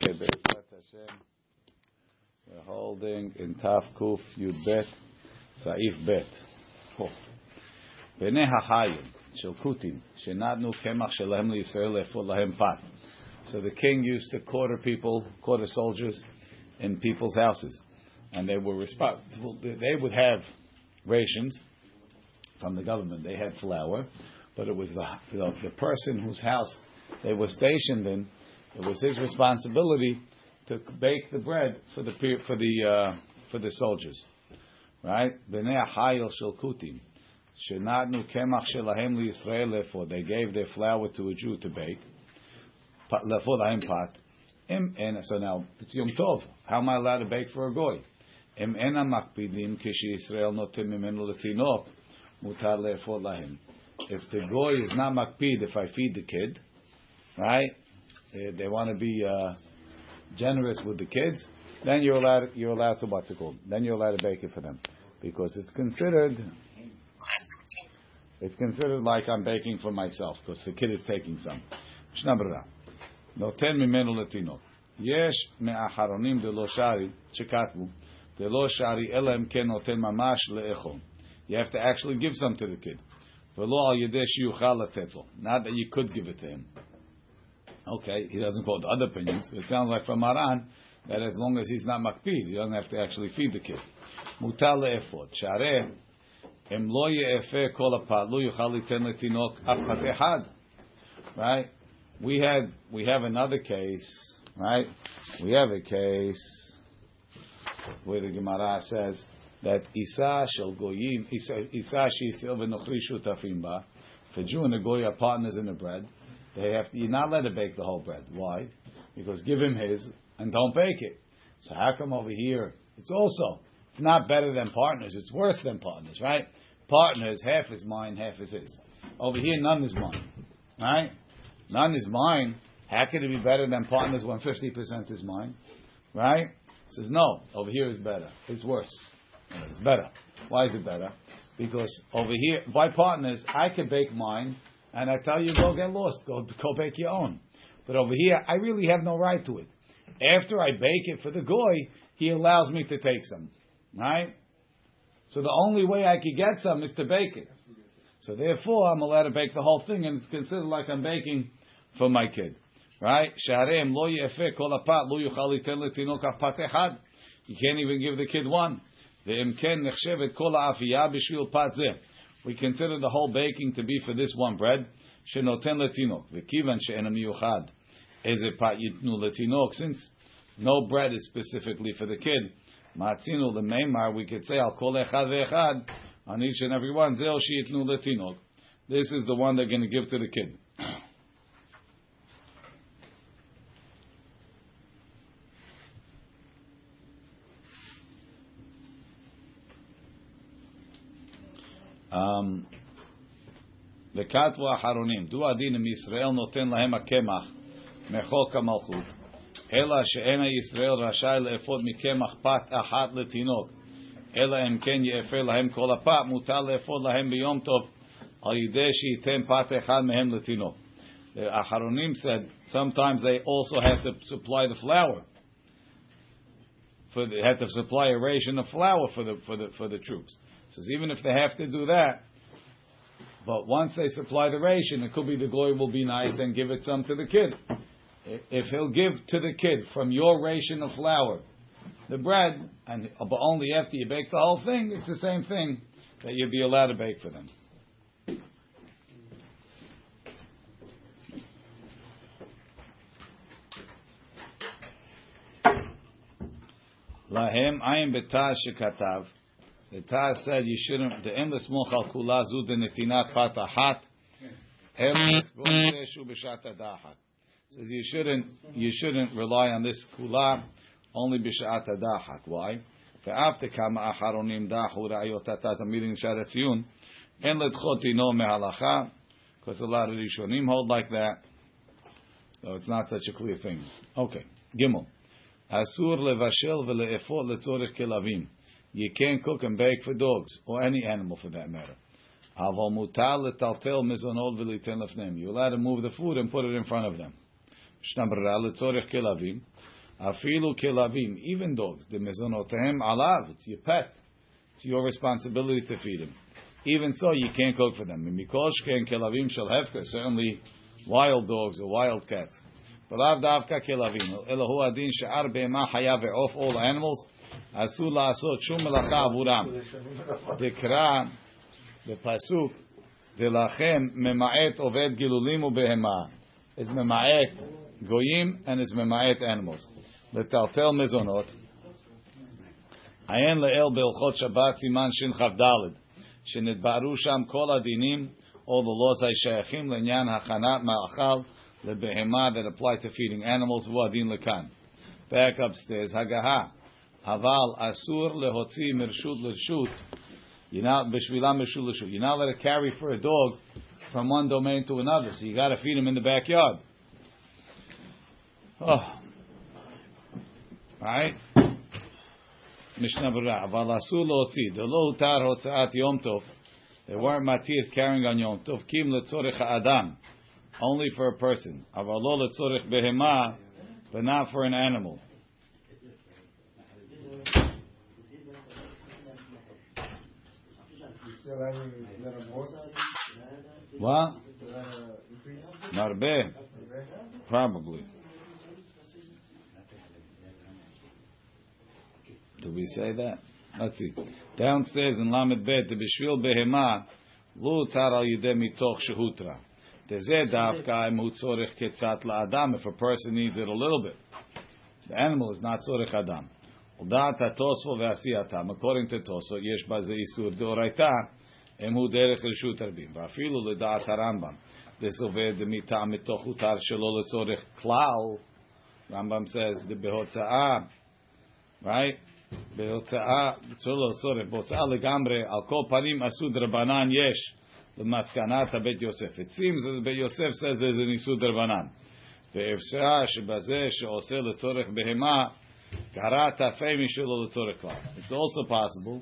Be'ezrat Hashem, we're holding in Taf Kuf Yud Bet, Saif Bet. בני החיים של כותים, שנתנו קמח שלהם לישראל לאפות להם פת. So the king used to quarter people, quarter soldiers in people's houses. And they were responsible, they would have rations from the government. They had flour, but it was the, the, the person whose house they were stationed in, it was his responsibility to bake the bread for the for the uh, for the soldiers, right? Bnei Hayil shel Kutim, shenatnu kemach shelahem liYisrael lefo. They gave their flour to a Jew to bake. Lefo lahem pat. And so now it's Yom Tov. How am I allowed to bake for a goy? Im ena makpidim kishi Yisrael notim mimenu letinok mutar lefo lahem. If the goy is not makpid, if I feed the kid, right? They, they want to be uh, generous with the kids, then you're allowed you're allowed to what's it called? Then you're allowed to bake it for them because it's considered it's considered like I'm baking for myself because the kid is taking some. נותן ממנו לתינוק. יש מאחרונים דלא שרי, שכתבו, דלא שרי אלא אם כן נותן ממש לאכול. You have to actually give some to the kid. ולא על ידי שיוכל לתת לו. Not that you could give it to him. Okay, he doesn't quote other opinions. It sounds like from Maran that as long as he's not makpid, he doesn't have to actually feed the kid. Mutal le'efot. Shareh, em lo ye'efe kol apat, lo yuchal liten letinok apat ehad. Right? We had, we have another case, right? We have a case where the Gemara says that Isa shel goyim, Isa she'isil v'nochri shutafim ba, if a Jew and a goy are partners in the bread, they have to, you're not allowed to bake the whole bread. Why? Because give him his and don't bake it. So how come over here it's also it's not better than partners, it's worse than partners, right? Partners, half is mine, half is his. Over here none is mine. Right? None is mine. How can it be better than partners when fifty percent is mine? Right? He says no, over here is better. It's worse. It's better. Why is it better? Because over here, by partners, I can bake mine and I tell you, go get lost, go go bake your own. But over here, I really have no right to it. After I bake it for the goy, he allows me to take some, right? So the only way I could get some is to bake it. So therefore, I'm allowed to bake the whole thing, and it's considered like I'm baking for my kid, right? Sharem lo. You can't even give the kid one. Ve'imken nechshevet kol ha'afiyah b'shvil pat. We consider the whole baking to be for this one bread. Shenoten letinok. V'kivan she'ena miyuchad. Eze pat yitnu letinok. Since no bread is specifically for the kid, matzinu lemeimar, we could say al kol echad ve'echad, on each and every one, zeo she'yitnu letinok. This is the one they're going to give to the kid. וכתבו האחרונים, דו הדין אם ישראל נותן להם הקמח מחוק המלכות, אלא שאין הישראל רשאי לאפות מקמח פת אחת לתינוק, אלא אם כן יאפה להם כל הפת, מותר לאפות להם ביום טוב על ידי שייתן פת אחד מהם לתינוק. The Acharonim said sometimes they also have to supply the flour. For they have to supply a ration of flour for the for the for the troops. Says even if they have to do that, but once they supply the ration, it could be the glory will be nice and give it some to the kid. If he'll give to the kid from your ration of flour the bread, and but only after you bake the whole thing, it's the same thing that you'd be allowed to bake for them. Lahem ayin betah shekatav. The Taz said you shouldn't. The endless mochal kula zu de netinat patahat. Says you shouldn't you shouldn't rely on this kula only b'shat adahak. Why? ואף כמה אחרונים דחו ראיות התז המילים שער הציון, אין לדחות דינו מהלכה, because a lot of Rishonim hold like that. So it's not such a clear thing. Okay, Gimel. אסור לבשל ולאפות לצורך כלבים. You can't cook and bake for dogs or any animal for that matter. You're allowed to move the food and put it in front of them. Even dogs, the mezonotehem alav, it's your pet. It's your responsibility to feed him. Even so, you can't cook for them. Certainly wild dogs or wild cats. But all animals, אסור לעשות שום מלאכה עבורם. דקרא בפסוק, דלכם ממעט עובד גילולים ובהמה. is ממעט and is ממעט animals. לטלטל מזונות. עיין לאל בהלכות שבת סימן שכ"ד, שנתבהרו שם כל הדינים, all the laws השייכים לעניין הכנת מאכל לבהמה that apply to feeding animals, והוא הדין לכאן. Back upstairs, הגהה. Aval asur lehotzi mershut l'rshut. You're not b'shvila mershut l'rshut. You're not allowed to carry for a dog from one domain to another. So you got to feed him in the backyard. Oh, right. Mishnah Berurah. Aval asur lehotzi. The lo utar hotzaat yom tov. They weren't matir carrying on yom tov. Kim letzorech adam. Only for a person. Aval lo letzorech behema, but not for an animal. What? Marbe? Probably. Do we say that? Let's see. Downstairs in Lamed Bet, the Bishvil Behema, Lu tar al yideh mitoch shehutra. Tezeh davka im hu tzorech ketzat la'adam, if a person needs it a little bit. The animal is not tzorech adam. Udat ha-tosfo ve'asiyatam. According to Tosfo, yesh baze isur deoraita, הם הוא דרך רשות הרבים. ואפילו לדעת הרמב"ם, this עובד מטעם מתוך הותר שלא לצורך כלל, רמב"ם says, בהוצאה, right? בהוצאה, שלא לצורך, בהוצאה לגמרי, על כל פנים עשו דרבנן יש למסקנת הבית יוסף. It seems בית יוסף says זה ניסו דרבנן. ואפשר שבזה שעושה לצורך בהמה, It's also possible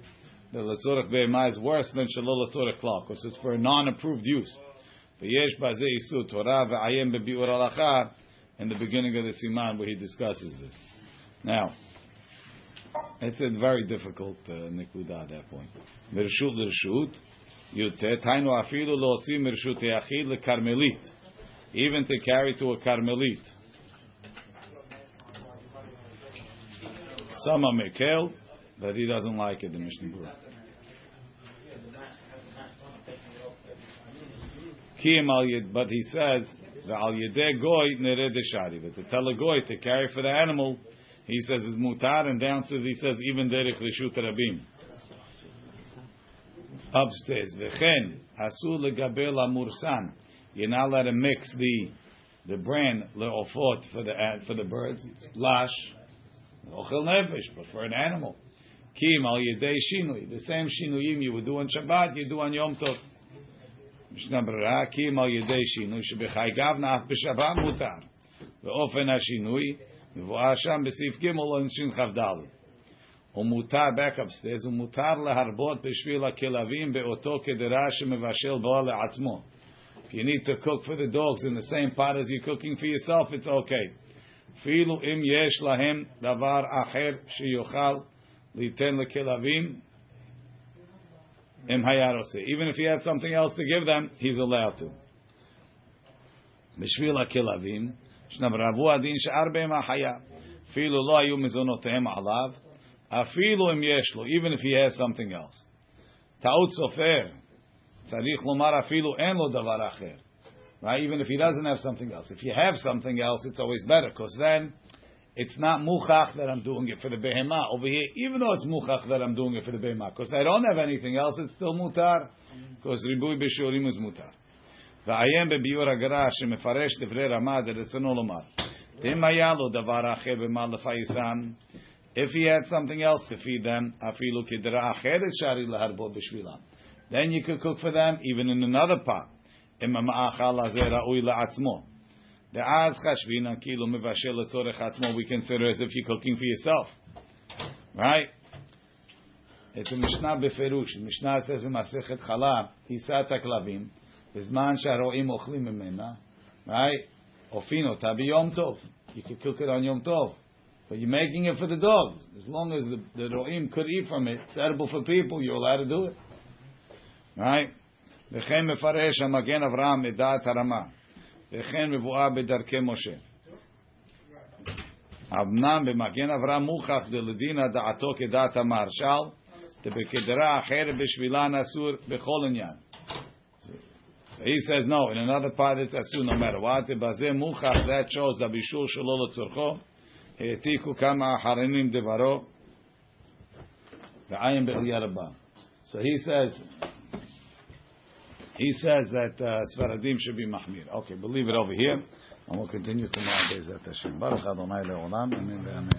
that the letzorech be'ema is worse than shalol letzorech klal because it's for a non-approved use. V'yesh bazeh isu Torah ve'ayem bebiur alacha in the beginning of the siman where he discusses this. Now, it's a very difficult uh, nikuda at that point. Mirshut l'rshut yutet hainu afilu lo'otzi mirshut yachid le'karmelit even to carry to a karmelit. Some are mekel, but he doesn't like it, the Mishnah Berurah. But he says, the al yedeh goy neredeshari. But to tell a goy to carry for the animal, he says is mutar, and downstairs he says even derech reshut rabim. Upstairs, v'chen asu legaber lamursan. You're not allowed to mix the the bran leofot for the for the birds. Lash, ochel nefesh, but for an animal. Kim al yedei shinui. The same shinuyim you would do on Shabbat, you do on Yom Tov. משנה ברירה, כי אם על ידי שינוי שבחייגב נאף בשבת מותר. ואופן השינוי מבואר שם בסעיף ג' עונשין כ"ד. ומותר, back upstairs, ומותר להרבות בשביל הכלבים באותו כדרה שמבשל בו לעצמו. If you need to cook for the dogs in the same pot as you're cooking for yourself, it's okay. אפילו אם יש להם דבר אחר שיוכל ליתן לכלבים, even if he had something else to give them, he's allowed to. בשביל הכלבים, שנברבו הדין שאר בהמה חיה. אפילו לא היו מזונותיהם עליו, אפילו אם יש לו, even if he has something else. טעות סופר, צריך לומר אפילו אין לו דבר אחר. Right? Even if he doesn't have something else. If you have something else, it's always better, because then it's not muchach that I'm doing it for the behema over here, even though it's muchach that I'm doing it for the behema, because I don't have anything else, it's still mutar, because ribui b'shurim is mutar. ועיין בביור הגר"א שמפרש דברי רמה דרצונו לומר. אם היה לו דבר אחר במה לפייסן, if he had something else to feed them, אפילו כדרה אחרת שרי להרבות בשבילם. Then you could cook for them even in another pot. אם המאכל הזה ראוי לעצמו. דאז חשבינה כאילו מבשל לצורך עצמו, we consider as if you're cooking for yourself. Right? It's a Mishnah בפירוש. Mishnah says in מסכת חלב, תישא את הכלבים, בזמן שהרועים אוכלים ממנה, right? Ofino tabi Yom Tov. You could cook it on Yom Tov. But you're making it for the dogs. As long as the, the ro'im could eat from it, it's edible for people, you're allowed to do it. Right? וכן מפרש המגן אברהם את דעת הרמה, וכן מבואה בדרכי משה. אמנם במגן אברהם מוכח דלדינא דעתו כדעת המהרש"ל, דבקדרה אחרת בשבילן אסור בכל עניין. He says no, in another part it's asur no matter what. בזה מוכח, that shows הבישול שלו לצורכו, העתיקו כמה אחרונים דברו, ועין בעלייה רבה. So he says, he says that uh, should be mahmir. Okay, we'll leave it over here, and we'll continue tomorrow. Baruch Adonai le'olam. Amen.